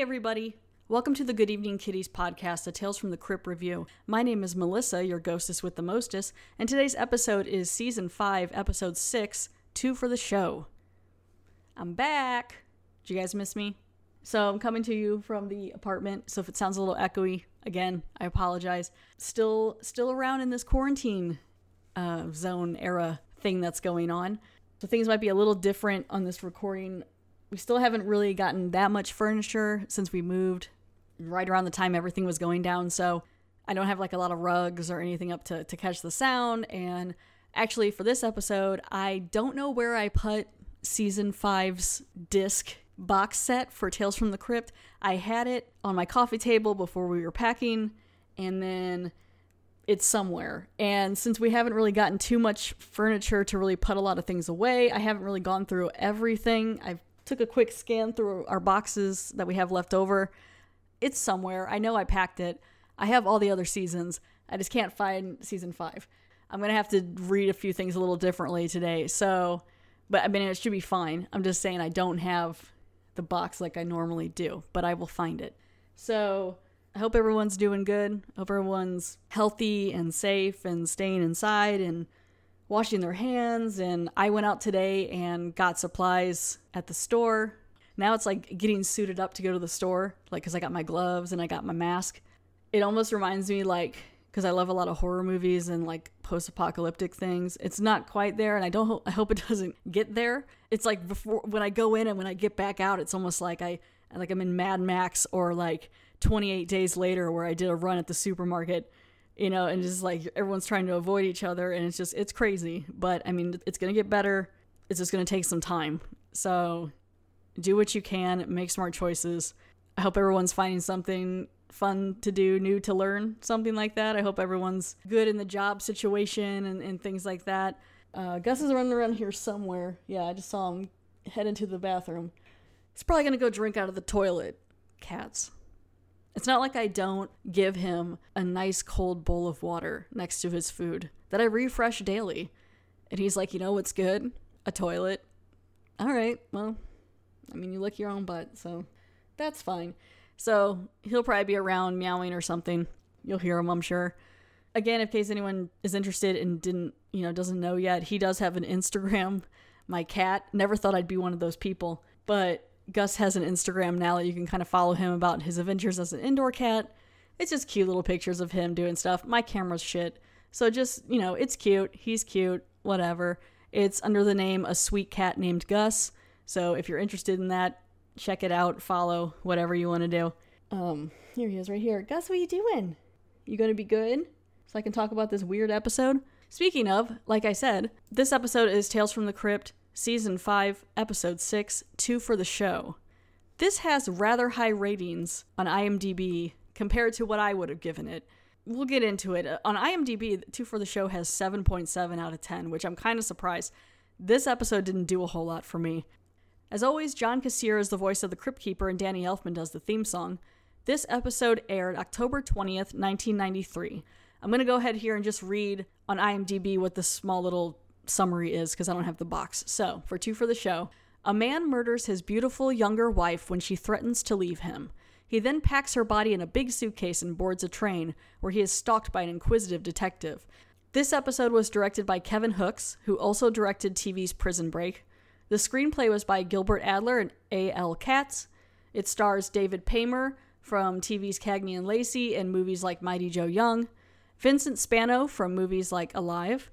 Everybody. Welcome to the Good Evening Kiddies podcast, the Tales from the Crypt review. My name is Melissa, your ghostess with the mostest, and today's episode is season 5, episode 6, Two for the Show. I'm back. Did you guys miss me? So I'm coming to you from the apartment. So if it sounds a little echoey, again, I apologize. Still, still around in this quarantine uh, zone era thing that's going on. So things might be a little different on this recording. We still haven't really gotten that much furniture since we moved right around the time everything was going down. So I don't have like a lot of rugs or anything up to, to catch the sound. And actually, for this episode, I don't know where I put season five's disc box set for Tales from the Crypt. I had it on my coffee table before we were packing, and then it's somewhere. And since we haven't really gotten too much furniture to really put a lot of things away, I haven't really gone through everything. I took a quick scan through our boxes that we have left over. It's somewhere. I know I packed it. I have all the other seasons. I just can't find season 5. I'm going to have to read a few things a little differently today. So, but I mean it should be fine. I'm just saying I don't have the box like I normally do, but I will find it. So I hope everyone's doing good. I hope everyone's healthy and safe and staying inside and washing their hands. And I went out today and got supplies at the store. Now it's like getting suited up to go to the store, like, because I got my gloves and I got my mask. It almost reminds me, like, because I love a lot of horror movies and like post-apocalyptic things. It's not quite there, and I don't. Ho- I hope it doesn't get there. It's like before when I go in and when I get back out, it's almost like I like I'm in Mad Max or like 28 Days Later, where I did a run at the supermarket, you know, and just like everyone's trying to avoid each other, and it's just it's crazy. But I mean, it's gonna get better. It's just gonna take some time. So do what you can, make smart choices. I hope everyone's finding something fun to do, new to learn, something like that. I hope everyone's good in the job situation and, and things like that. Uh, Gus is running around here somewhere. Yeah, I just saw him head into the bathroom. He's probably going to go drink out of the toilet. Cats. It's not like I don't give him a nice cold bowl of water next to his food that I refresh daily. And he's like, you know what's good? A toilet. All right, well, I mean, you lick your own butt, so that's fine. So he'll probably be around meowing or something. You'll hear him, I'm sure. Again, in case anyone is interested and didn't, you know, doesn't know yet, he does have an Instagram. My cat never thought I'd be one of those people, but Gus has an Instagram now that you can kind of follow him about his adventures as an indoor cat. It's just cute little pictures of him doing stuff. My camera's shit. So just, you know, it's cute. He's cute. Whatever. It's under the name A Sweet Cat Named Gus. So if you're interested in that, check it out, follow, whatever you want to do. Um, here he is right here. Gus, what are you doing? You gonna be good? So I can talk about this weird episode? Speaking of, like I said, this episode is Tales from the Crypt, Season 5, Episode 6, Two for the Show. This has rather high ratings on IMDb compared to what I would have given it. We'll get into it. Uh, on IMDb, Two for the Show has 7.7 out of 10, which I'm kind of surprised. This episode didn't do a whole lot for me. As always, John Kassir is the voice of the Crypt Keeper and Danny Elfman does the theme song. This episode aired October 20th, 1993. I'm going to go ahead here and just read on IMDb what the small little summary is because I don't have the box. So, for two for the show, a man murders his beautiful younger wife when she threatens to leave him. He then packs her body in a big suitcase and boards a train, where he is stalked by an inquisitive detective. This episode was directed by Kevin Hooks, who also directed TV's Prison Break. The screenplay was by Gilbert Adler and A.L. Katz. It stars David Paymer from TV's Cagney and Lacey and movies like Mighty Joe Young, Vincent Spano from movies like Alive,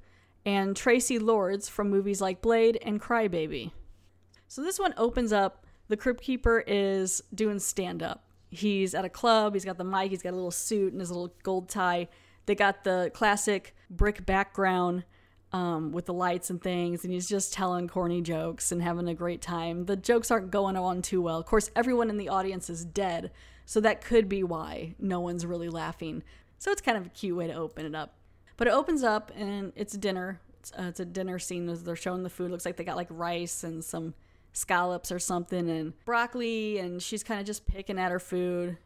and Traci Lords from movies like Blade and Crybaby. So this one opens up. The Crypt Keeper is doing stand up. He's at a club, he's got the mic, he's got a little suit and his little gold tie. They got the classic brick background um, with the lights and things, and he's just telling corny jokes and having a great time. The jokes aren't going on too well. Of course, everyone in the audience is dead, so that could be why no one's really laughing. So it's kind of a cute way to open it up. But it opens up and it's dinner. It's, uh, it's a dinner scene as they're showing the food. Looks like they got like rice and some scallops or something and broccoli, and she's kind of just picking at her food.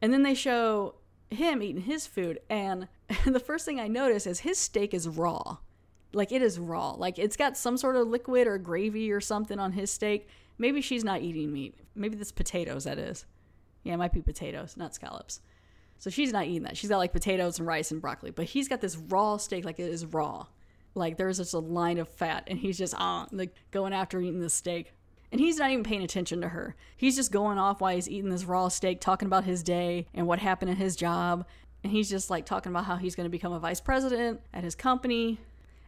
And then they show him eating his food, and the first thing I notice is his steak is raw like it is raw. Like it's got some sort of liquid or gravy or something on his steak. Maybe she's not eating meat. Maybe this potatoes that is. Yeah, it might be potatoes, not scallops. So she's not eating that. She's got like potatoes and rice and broccoli, but he's got this raw steak, like it is raw. Like there's just a line of fat, and he's just ah, like going after eating this steak. And he's not even paying attention to her. He's just going off while he's eating this raw steak, talking about his day and what happened in his job. And he's just like talking about how he's going to become a vice president at his company.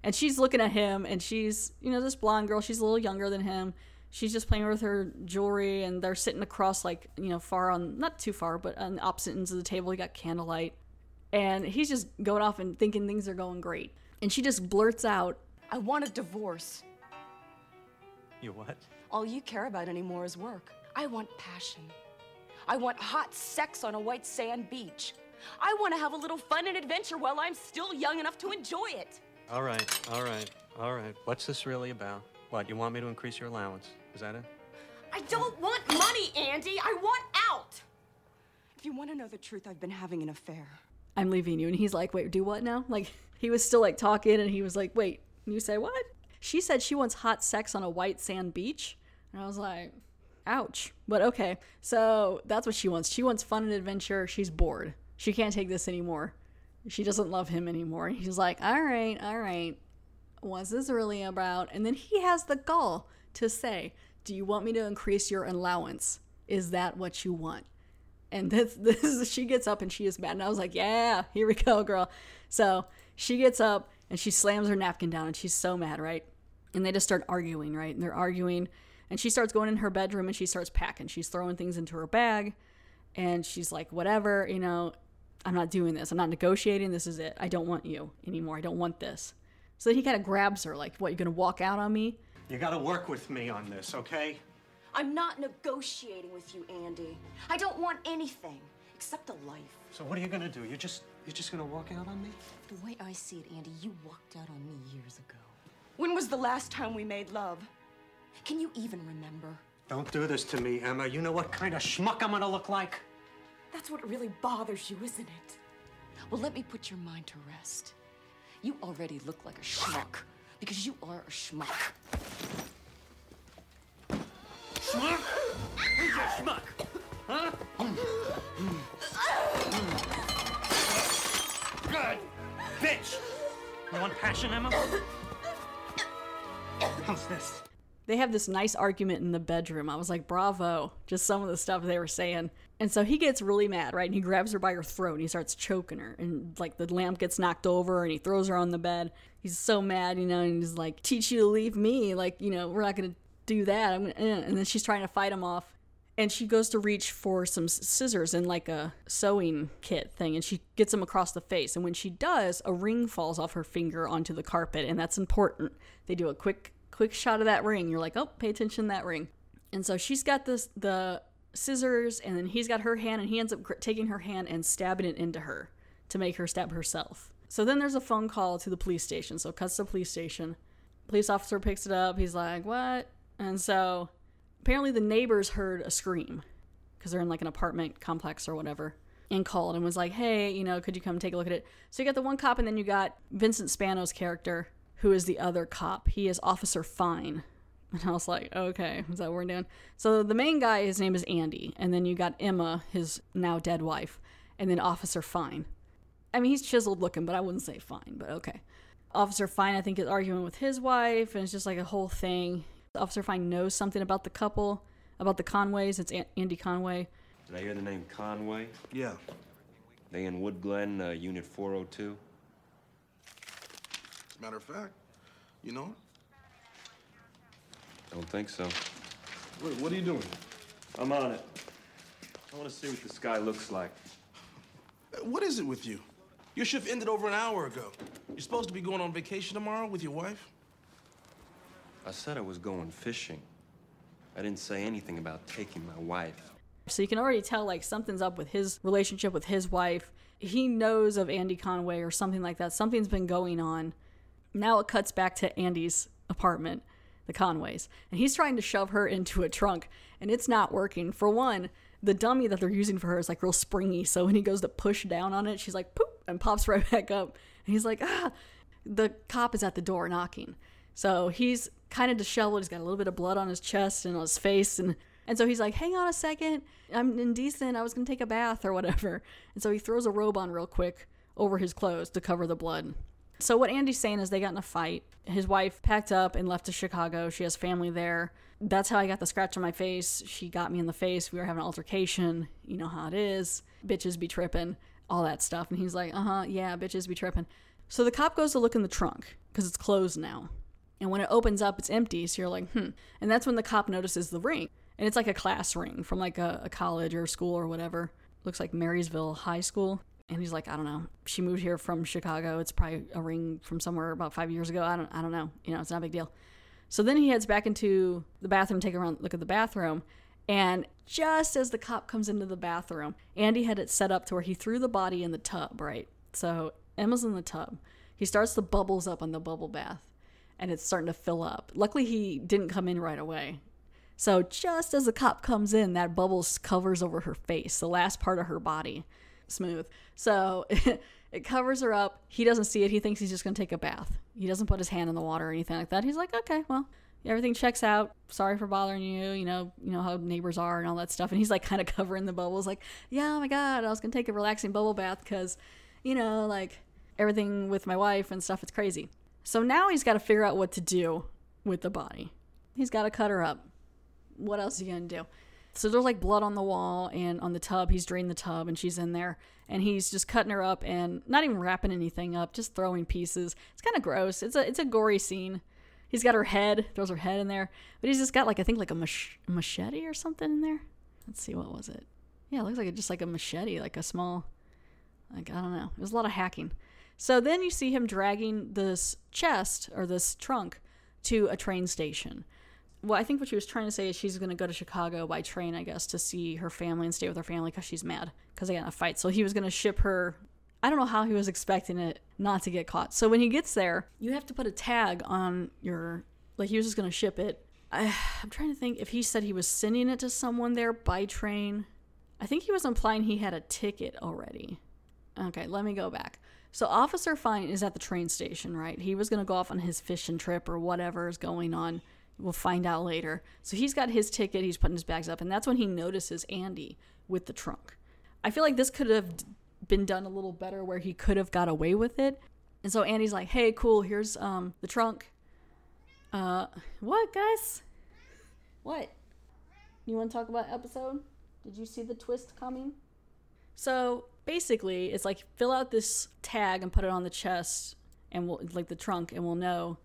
And she's looking at him, and she's, you know, this blonde girl, she's a little younger than him. She's just playing with her jewelry, and they're sitting across, like, you know, far on, not too far, but on opposite ends of the table. You got candlelight. And he's just going off and thinking things are going great. And she just blurts out, I want a divorce. You what? All you care about anymore is work. I want passion. I want hot sex on a white sand beach. I want to have a little fun and adventure while I'm still young enough to enjoy it. All right, all right, all right. What's this really about? What, you want me to increase your allowance? Is that it? I don't want money, Andy. I want out. If you want to know the truth, I've been having an affair. I'm leaving you. And he's like, wait, do what now? Like, he was still like talking, and he was like, wait, you say what? She said she wants hot sex on a white sand beach. And I was like, ouch. But okay. So that's what she wants. She wants fun and adventure. She's bored. She can't take this anymore. She doesn't love him anymore. He's like, all right, all right. What's this really about? And then he has the gall to say, Do you want me to increase your allowance? Is that what you want? And this, this is, she gets up and she is mad. And I was like, Yeah, here we go, girl. So she gets up and she slams her napkin down and she's so mad, right? And they just start arguing, right? And they're arguing. And she starts going in her bedroom and she starts packing. She's throwing things into her bag. And she's like, Whatever, you know, I'm not doing this. I'm not negotiating. This is it. I don't want you anymore. I don't want this. So he kind of grabs her, like, what, you're going to walk out on me? You gotta work with me on this, okay? I'm not negotiating with you, Andy. I don't want anything except a life. So what are you gonna do? You're just you're just gonna walk out on me? The way I see it, Andy, you walked out on me years ago. When was the last time we made love? Can you even remember? Don't do this to me, Emma. You know what kind of schmuck I'm gonna look like? That's what really bothers you, isn't it? Well, let me put your mind to rest. You already look like a schmuck because you are a schmuck. Schmuck? Who's a schmuck? Huh? Good. Bitch! You want passion, Emma? How's this? They have this nice argument in the bedroom. I was like, bravo. Just some of the stuff they were saying. And so he gets really mad, right? And he grabs her by her throat and he starts choking her. And like the lamp gets knocked over and he throws her on the bed. He's so mad, you know, and he's like, teach you to leave me. Like, you know, we're not going to do that. I'm gonna, eh. And then she's trying to fight him off. And she goes to reach for some scissors in like a sewing kit thing. And she gets him across the face. And when she does, a ring falls off her finger onto the carpet. And that's important. They do a quick, quick shot of that ring. You're like, oh, pay attention to that ring. And so she's got this, the scissors and then he's got her hand and he ends up taking her hand and stabbing it into her to make her stab herself. So then there's a phone call to the police station. So cuts to the police station. Police officer picks it up. He's like, "What?" And so apparently the neighbors heard a scream because they're in like an apartment complex or whatever and called and was like, "Hey, you know, could you come take a look at it?" So you got the one cop and then you got Vincent Spano's character who is the other cop. He is Officer Fine. And I was like, okay, is that what we're doing? So the main guy, his name is Andy. And then you got Emma, his now dead wife. And then Officer Fine. I mean, he's chiseled looking, but I wouldn't say fine, but okay. Officer Fine, I think, is arguing with his wife, and it's just like a whole thing. Officer Fine knows something about the couple, about the Conways. It's An- Andy Conway. Did I hear the name Conway? Yeah. They in Wood Glen, uh, Unit 402? As a matter of fact, you know? Don't think so. Wait, what are you doing? I'm on it. I want to see what this guy looks like. What is it with you? Your shift ended over an hour ago. You're supposed to be going on vacation tomorrow with your wife? I said I was going fishing. I didn't say anything about taking my wife. So you can already tell like something's up with his relationship with his wife. He knows of Andy Conway or something like that. Something's been going on. Now it cuts back to Andy's apartment, the Conways, and he's trying to shove her into a trunk, and it's not working. For one, the dummy that they're using for her is like real springy, so when he goes to push down on it, she's like poop and pops right back up. And he's like, ah. The cop is at the door knocking. So he's kind of disheveled. He's got a little bit of blood on his chest and on his face, and And so he's like, hang on a second. I'm indecent. I was going to take a bath or whatever. And so he throws a robe on real quick over his clothes to cover the blood. So what Andy's saying is they got in a fight. His wife packed up and left to Chicago. She has family there. That's how I got the scratch on my face. She got me in the face. We were having an altercation. You know how it is. Bitches be tripping, all that stuff. And he's like, uh huh, yeah, bitches be tripping. So the cop goes to look in the trunk because it's closed now. And when it opens up, it's empty. So you're like, hmm. And that's when the cop notices the ring. And it's like a class ring from like a, a college or school or whatever. Looks like Marysville High School. And he's like, I don't know. She moved here from Chicago. It's probably a ring from somewhere about five years ago. I don't, I don't know. You know, it's not a big deal. So then he heads back into the bathroom, take a run, look at the bathroom. And just as the cop comes into the bathroom, Andy had it set up to where he threw the body in the tub, right? So Emma's in the tub. He starts the bubbles up on the bubble bath and it's starting to fill up. Luckily, he didn't come in right away. So just as the cop comes in, that bubbles covers over her face, the last part of her body. Smooth. So it covers her up. He doesn't see it. He thinks he's just going to take a bath. He doesn't put his hand in the water or anything like that. He's like, okay, well, everything checks out. Sorry for bothering you. You know, you know how neighbors are and all that stuff. And he's like kind of covering the bubbles, like, yeah, oh my god, I was gonna take a relaxing bubble bath because, you know, like everything with my wife and stuff. It's crazy. So now he's got to figure out what to do with the body. He's got to cut her up. What else is he gonna do? So there's like blood on the wall and on the tub. He's drained the tub and she's in there and he's just cutting her up and not even wrapping anything up, just throwing pieces. It's kind of gross. It's a it's a gory scene. He's got her head, throws her head in there, but he's just got like I think like a mach- machete or something in there. Let's see what was it. Yeah, it looks like it just like a machete, like a small like I don't know. It was a lot of hacking. So then you see him dragging this chest or this trunk to a train station well, I think what she was trying to say is she's going to go to Chicago by train, I guess, to see her family and stay with her family because she's mad because they got in a fight. So he was going to ship her. I don't know how he was expecting it not to get caught. So when he gets there, you have to put a tag on your. Like he was just going to ship it. I, I'm trying to think if he said he was sending it to someone there by train. I think he was implying he had a ticket already. Okay, let me go back. So Officer Fine is at the train station, right? He was going to go off on his fishing trip or whatever is going on We'll find out later. So he's got his ticket, he's putting his bags up, and that's when he notices Andy with the trunk. I feel like this could have been done a little better where he could have got away with it. And so Andy's like, "Hey, cool, here's um the trunk." Uh what, guys? What? You want to talk about episode? Did you see the twist coming? So, basically, it's like fill out this tag and put it on the chest and we'll like the trunk and we'll know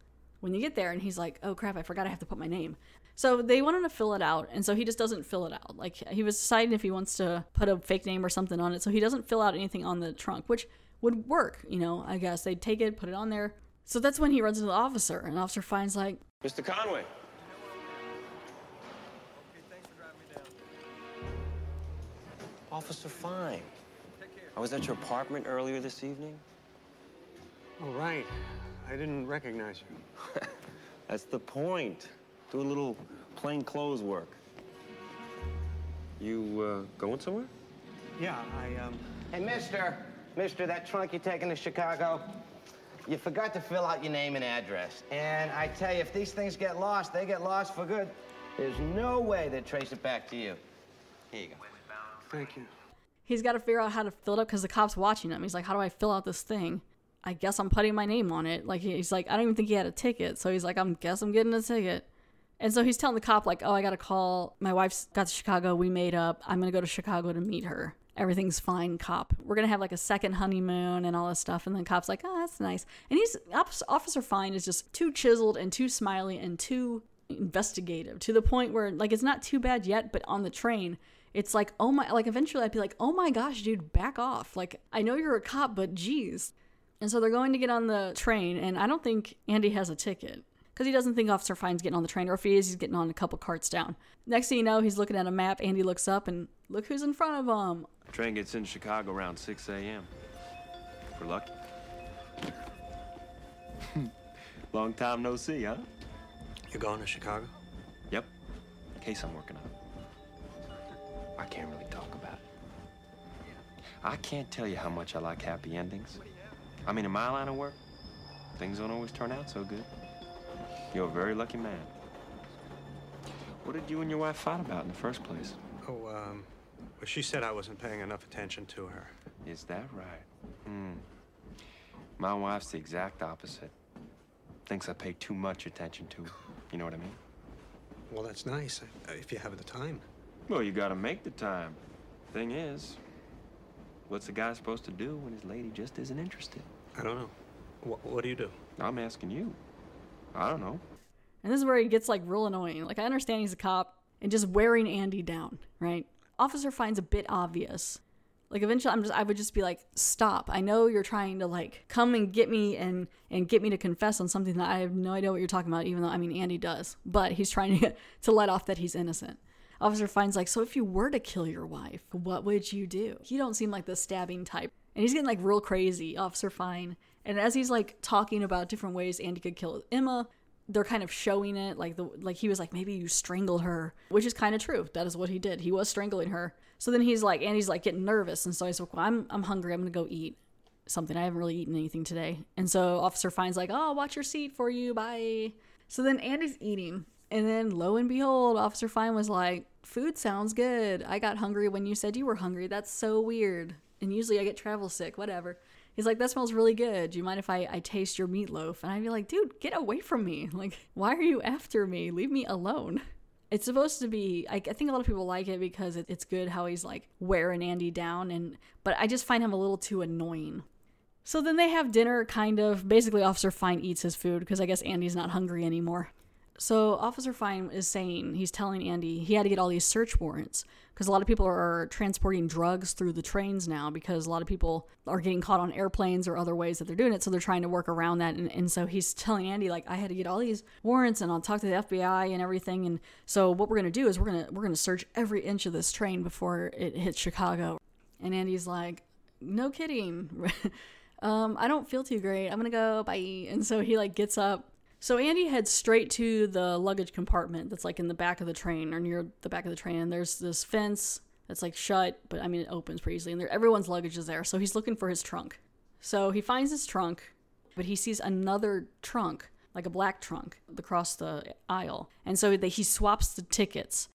when you get there and he's like, oh crap, I forgot I have to put my name. So they want him to fill it out, and so he just doesn't fill it out. Like he was deciding if he wants to put a fake name or something on it, so he doesn't fill out anything on the trunk, which would work, you know. I guess they'd take it, put it on there. So that's when he runs into the officer, and the officer Fine's like, Mr. Conway. Officer Fine. I was at your apartment earlier this evening. Oh, right. I didn't recognize you. That's the point. Do a little plain clothes work. You uh, going somewhere? Yeah, I, um... Hey, mister. Mister, that trunk you're taking to Chicago, you forgot to fill out your name and address. And I tell you, if these things get lost, they get lost for good. There's no way they trace it back to you. Here you go. Thank you. He's got to figure out how to fill it up because the cop's watching him. He's like, how do I fill out this thing? I guess I'm putting my name on it. Like he's like, I don't even think he had a ticket. So he's like, I'm guess I'm getting a ticket. And so he's telling the cop like, oh, I got to call. My wife's got to Chicago. We made up. I'm gonna go to Chicago to meet her. Everything's fine, cop. We're gonna have like a second honeymoon and all this stuff. And then cop's like, oh, that's nice. And he's Officer Fine is just too chiseled and too smiley and too investigative to the point where like it's not too bad yet, but on the train it's like oh my like eventually i'd be like oh my gosh dude back off like i know you're a cop but geez and so they're going to get on the train, and I don't think Andy has a ticket because he doesn't think Officer Fine's getting on the train, or if he is, he's getting on a couple carts down. Next thing you know, he's looking at a map. Andy looks up, and look who's in front of him. Train gets in Chicago around 6 a.m. For lucky. Long time no see, huh? You're going to Chicago? Yep. Case I'm working on. I can't really talk about it. I can't tell you how much I like happy endings. I mean, in my line of work, things don't always turn out so good. You're a very lucky man. What did you and your wife fight about in the first place? Oh, um, well, she said I wasn't paying enough attention to her. Is that right? Hmm. My wife's the exact opposite. Thinks I pay too much attention to her. You know what I mean? Well, that's nice, uh, if you have the time. Well, you gotta make the time. Thing is, what's a guy supposed to do when his lady just isn't interested? I don't know. What, what do you do? I'm asking you. I don't know. And this is where he gets like real annoying. Like I understand he's a cop and just wearing Andy down, right? Officer Fine's a bit obvious. Like eventually I'm just I would just be like, "Stop. I know you're trying to like come and get me and and get me to confess on something that I have no idea what you're talking about even though I mean Andy does. But he's trying to to let off that he's innocent. Officer Fine's like, "So if you were to kill your wife, what would you do?" You don't seem like the stabbing type. And he's getting like real crazy, Officer Fine. And as he's like talking about different ways Andy could kill Emma, they're kind of showing it like the like he was like maybe you strangled her which is kind of true. That is what he did. He was strangling her. So then he's like Andy's like getting nervous. And so he's like well, I'm I'm hungry. I'm gonna go eat something. I haven't really eaten anything today. And so officer Fine's like oh watch your seat for you. Bye. So then Andy's eating and then lo and behold officer Fine was like food sounds good I got hungry when you said you were hungry that's so weird and usually I get travel sick whatever He's like, that smells really good. Do you mind if I, I taste your meatloaf? And I'd be like, dude, get away from me. Like, why are you after me? Leave me alone. It's supposed to be, I, I think a lot of people like it because it, it's good how he's like wearing Andy down. And, but I just find him a little too annoying. So then they have dinner, kind of. Basically, Officer Fine eats his food because I guess Andy's not hungry anymore. So Officer Fine is saying, he's telling Andy he had to get all these search warrants because a lot of people are transporting drugs through the trains now because a lot of people are getting caught on airplanes or other ways that they're doing it. So they're trying to work around that. And, and so he's telling Andy, like, I had to get all these warrants and I'll talk to the FBI and everything. And so what we're to do is we're to, we're to search every inch of this train before it hits Chicago. And Andy's like, no kidding. um, I don't feel too great. I'm to go bye. And so he like gets up so Andy heads straight to the luggage compartment that's like in the back of the train or near the back of the train. There's this fence that's like shut, but I mean it opens pretty easily, and there everyone's luggage is there. So he's looking for his trunk. So he finds his trunk, but he sees another trunk, like a black trunk, across the aisle, and so he swaps the tickets.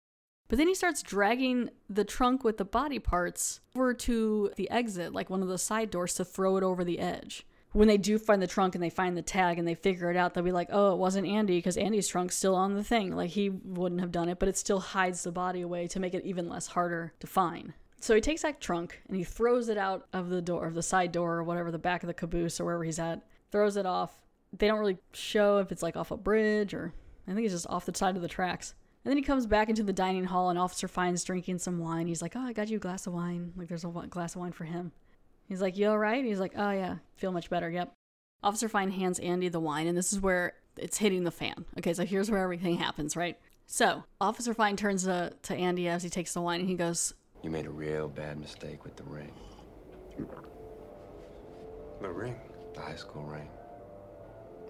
But then he starts dragging the trunk with the body parts over to the exit, like one of the side doors, to throw it over the edge when they do find the trunk and they find the tag and they figure it out, they'll be like, oh, it wasn't Andy because Andy's trunk's still on the thing. Like he wouldn't have done it, but it still hides the body away to make it even less harder to find. So he takes that trunk and he throws it out of the door, of the side door or whatever, the back of the caboose or wherever he's at, throws it off. They don't really show if it's like off a bridge or I think it's just off the side of the tracks. And then he comes back into the dining hall and Officer Fine's drinking some wine. He's like, oh, I got you a glass of wine. Like there's a glass of wine for him. He's like, You all right? He's like, Oh, yeah, feel much better. Yep. Officer Fine hands Andy the wine, and this is where it's hitting the fan. Okay, so here's where everything happens, right? So, Officer Fine turns to, to Andy as he takes the wine, and he goes, You made a real bad mistake with the ring. The ring? The high school ring.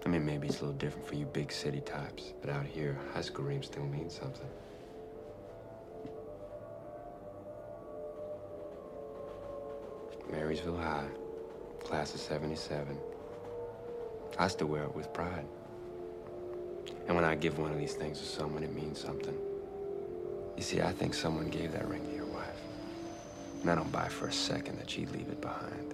I mean, maybe it's a little different for you big city types, but out here, high school rings still mean something. Marysville High, class of 77. I still wear it with pride. And when I give one of these things to someone, it means something. You see, I think someone gave that ring to your wife. And I don't buy for a second that she'd leave it behind.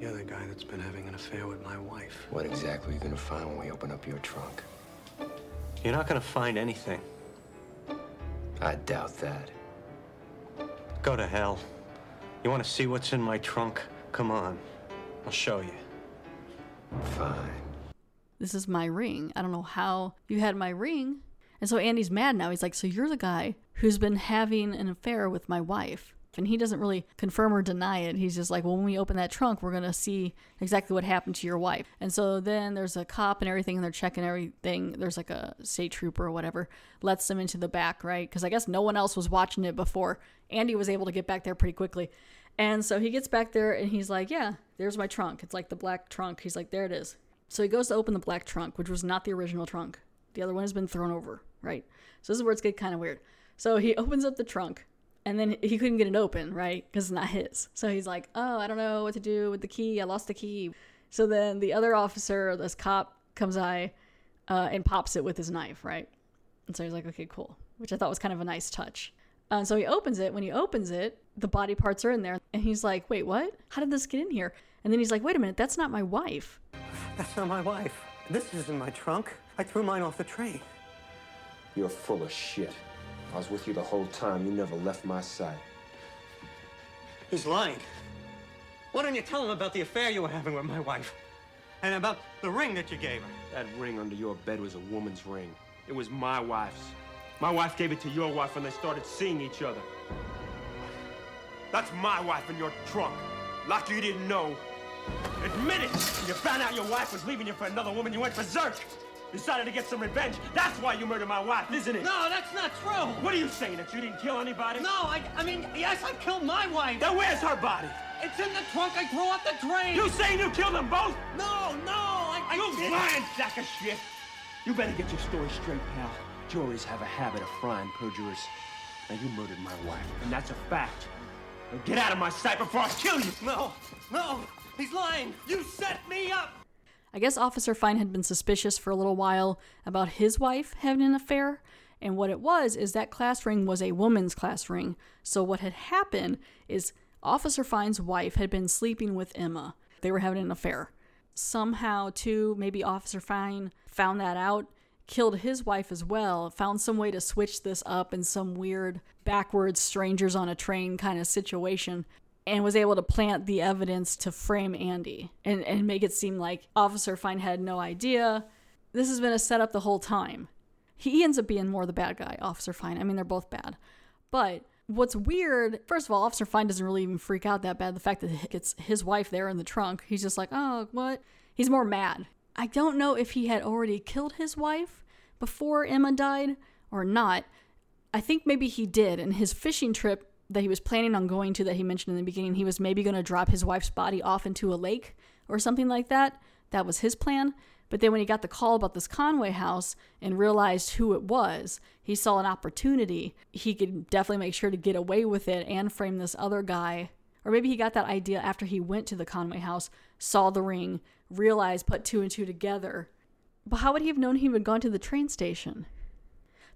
You're the guy that's been having an affair with my wife. What exactly are you gonna find when we open up your trunk? You're not gonna find anything. I doubt that. Go to hell. You want to see what's in my trunk? Come on. I'll show you. Fine. This is my ring. I don't know how you had my ring. And so Andy's mad now. He's like, So you're the guy who's been having an affair with my wife. And he doesn't really confirm or deny it. He's just like, well, when we open that trunk, we're going to see exactly what happened to your wife. And so then there's a cop and everything, and they're checking everything. There's like a state trooper or whatever, lets them into the back, right? Because I guess no one else was watching it before. Andy was able to get back there pretty quickly. And so he gets back there and he's like, yeah, there's my trunk. It's like the black trunk. He's like, there it is. So he goes to open the black trunk, which was not the original trunk. The other one has been thrown over, right? So this is where it's get kind of weird. So he opens up the trunk and then he couldn't get it open, right? Because it's not his. So he's like, oh, I don't know what to do with the key. I lost the key. So then the other officer, this cop, comes by uh, and pops it with his knife, right? And so he's like, okay, cool. which I thought was kind of a nice touch. Uh, so he opens it. When he opens it, the body parts are in there. And he's like, wait, what? How did this get in here? And then he's like, wait a minute, that's not my wife. That's not my wife. This is in my trunk. I threw mine off the train. You're full of shit. I was with you the whole time. You never left my side. He's lying. Why don't you tell him about the affair you were having with my wife? And about the ring that you gave her? That ring under your bed was a woman's ring. It was my wife's. My wife gave it to your wife when they started seeing each other. That's my wife in your trunk. Like you didn't know. Admit it! When you found out your wife was leaving you for another woman, you went berserk. Decided to get some revenge. That's why you murdered my wife, isn't it? No, that's not true. What are you saying? That you didn't kill anybody? No, I, I mean, yes, I killed my wife. Then where's her body? It's in the trunk I threw off the train. You saying you killed them both? No, no, I, I You didn't. lying sack of shit! You better get your story straight, pal. Juries have a habit of frying perjurers. Now you murdered my wife, and that's a fact. Now get out of my sight before I kill you! No, no, he's lying. You set me up. I guess Officer Fine had been suspicious for a little while about his wife having an affair. And what it was is that class ring was a woman's class ring. So what had happened is Officer Fine's wife had been sleeping with Emma. They were having an affair. Somehow, too, maybe Officer Fine found that out, killed his wife as well, found some way to switch this up in some weird backwards strangers on a train kind of situation and was able to plant the evidence to frame Andy and, and make it seem like Officer Fine had no idea. This has been a setup the whole time. He ends up being more the bad guy, Officer Fine. I mean, they're both bad. But what's weird, first of all, Officer Fine doesn't really even freak out that bad. The fact that it's his wife there in the trunk, he's just like, oh, what? He's more mad. I don't know if he had already killed his wife before Emma died or not. I think maybe he did. And his fishing trip that he was planning on going to that he mentioned in the beginning, he was maybe going to drop his wife's body off into a lake or something like that. That was his plan. But then when he got the call about this Conway house and realized who it was, he saw an opportunity. He could definitely make sure to get away with it and frame this other guy. Or maybe he got that idea after he went to the Conway house, saw the ring, realized, put two and two together. But how would he have known he would gone to the train station?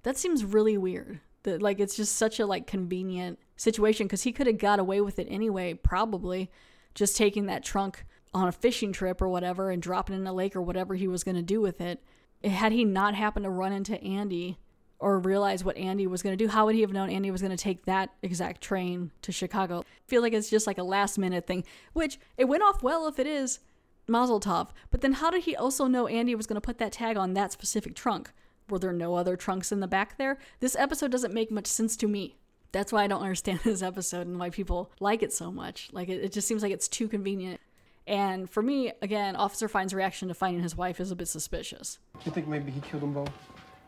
That seems really weird. Like it's just such a like convenient situation because he could have got away with it anyway, probably just taking that trunk on a fishing trip or whatever and dropping it in a lake or whatever he was going to do with it. Had he not happened to run into Andy or realize what Andy was going to do, how would he have known Andy was going to take that exact train to Chicago? I feel like it's just like a last minute thing, which it went off well if it is Mazel Tov. But then how did he also know Andy was going to put that tag on that specific trunk? Were there no other trunks in the back there? This episode doesn't make much sense to me. That's why I don't understand this episode and why people like it so much. Like, it, it just seems like it's too convenient. And for me, again, Officer Fine's reaction to finding his wife is a bit suspicious. You think maybe he killed them both?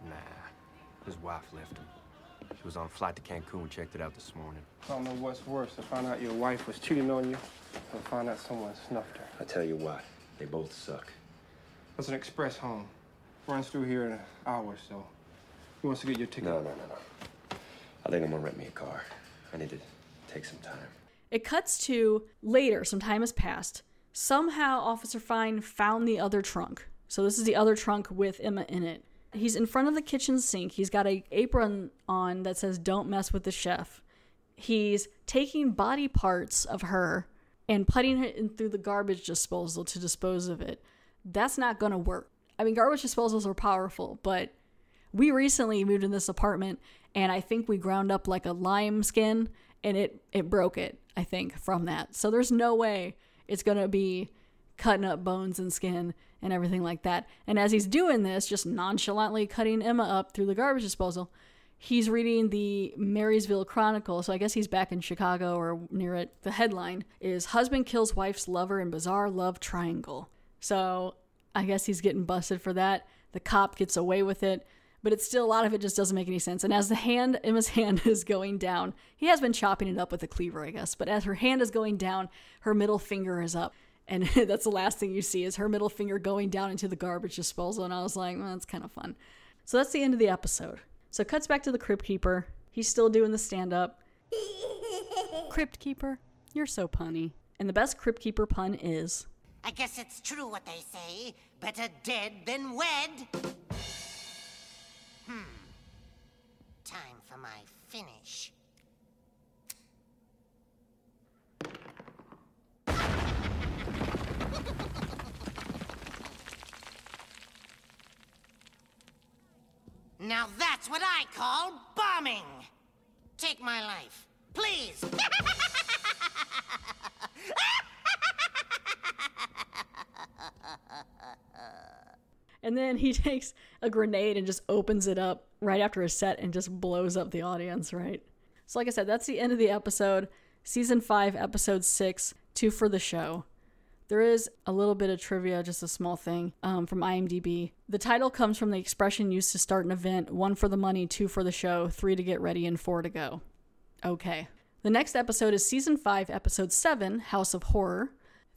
Nah, his wife left him. She was on a flight to Cancun, checked it out this morning. I don't know what's worse, to find out your wife was cheating on you, or find out someone snuffed her. I tell you what, they both suck. There's an express home. Runs through here in an hour or so. He wants to get your ticket. No, no, no, no. I think I'm gonna rent me a car. I need to take some time. It cuts to later, some time has passed. Somehow, Officer Fine found the other trunk. So, this is the other trunk with Emma in it. He's in front of the kitchen sink. He's got a apron on that says, Don't mess with the chef. He's taking body parts of her and putting it in through the garbage disposal to dispose of it. That's not going to work. I mean, garbage disposals are powerful, but we recently moved in this apartment and I think we ground up like a lime skin and it it broke it, I think, from that. So there's no way it's going to be cutting up bones and skin and everything like that. And as he's doing this, just nonchalantly cutting Emma up through the garbage disposal, he's reading the Marysville Chronicle. So I guess he's back in Chicago or near it. The headline is Husband Kills Wife's Lover in Bizarre Love Triangle. So I guess he's getting busted for that. The cop gets away with it, but it's still a lot of it just doesn't make any sense. And as the hand, Emma's hand is going down, he has been chopping it up with a cleaver, I guess. But as her hand is going down, her middle finger is up. And that's the last thing you see is her middle finger going down into the garbage disposal. And I was like, well, that's kind of fun. So that's the end of the episode. So it cuts back to the Crypt Keeper. He's still doing the stand up. Crypt Keeper, you're so punny. And the best Crypt Keeper pun is I guess it's true what they say better dead than wed. Hmm. Time for my finish. now that's what I call bombing! Take my life, please! And then he takes a grenade and just opens it up right after a set and just blows up the audience, right? So, like I said, that's the end of the episode. Season 5, Episode 6, two for the show. There is a little bit of trivia, just a small thing um, from IMDb. The title comes from the expression used to start an event one for the money, two for the show, three to get ready, and four to go. Okay. The next episode is Season 5, Episode 7, House of Horror.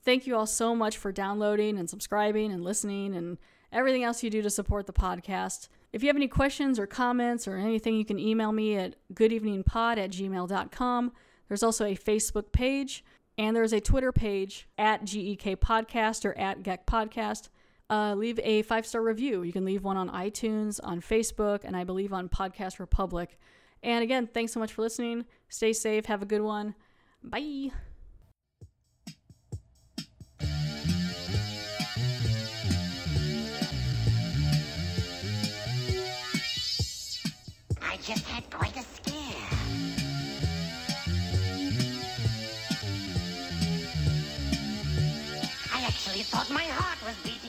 Thank you all so much for downloading and subscribing and listening and everything else you do to support the podcast. If you have any questions or comments or anything, you can email me at goodeveningpod at gmail.com. There's also a Facebook page and there's a Twitter page at GEK Podcast or at GEK Podcast. Uh, leave a five star review. You can leave one on iTunes, on Facebook, and I believe on Podcast Republic. And again, thanks so much for listening. Stay safe. Have a good one. Bye. quite a scare. I actually thought my heart was beating.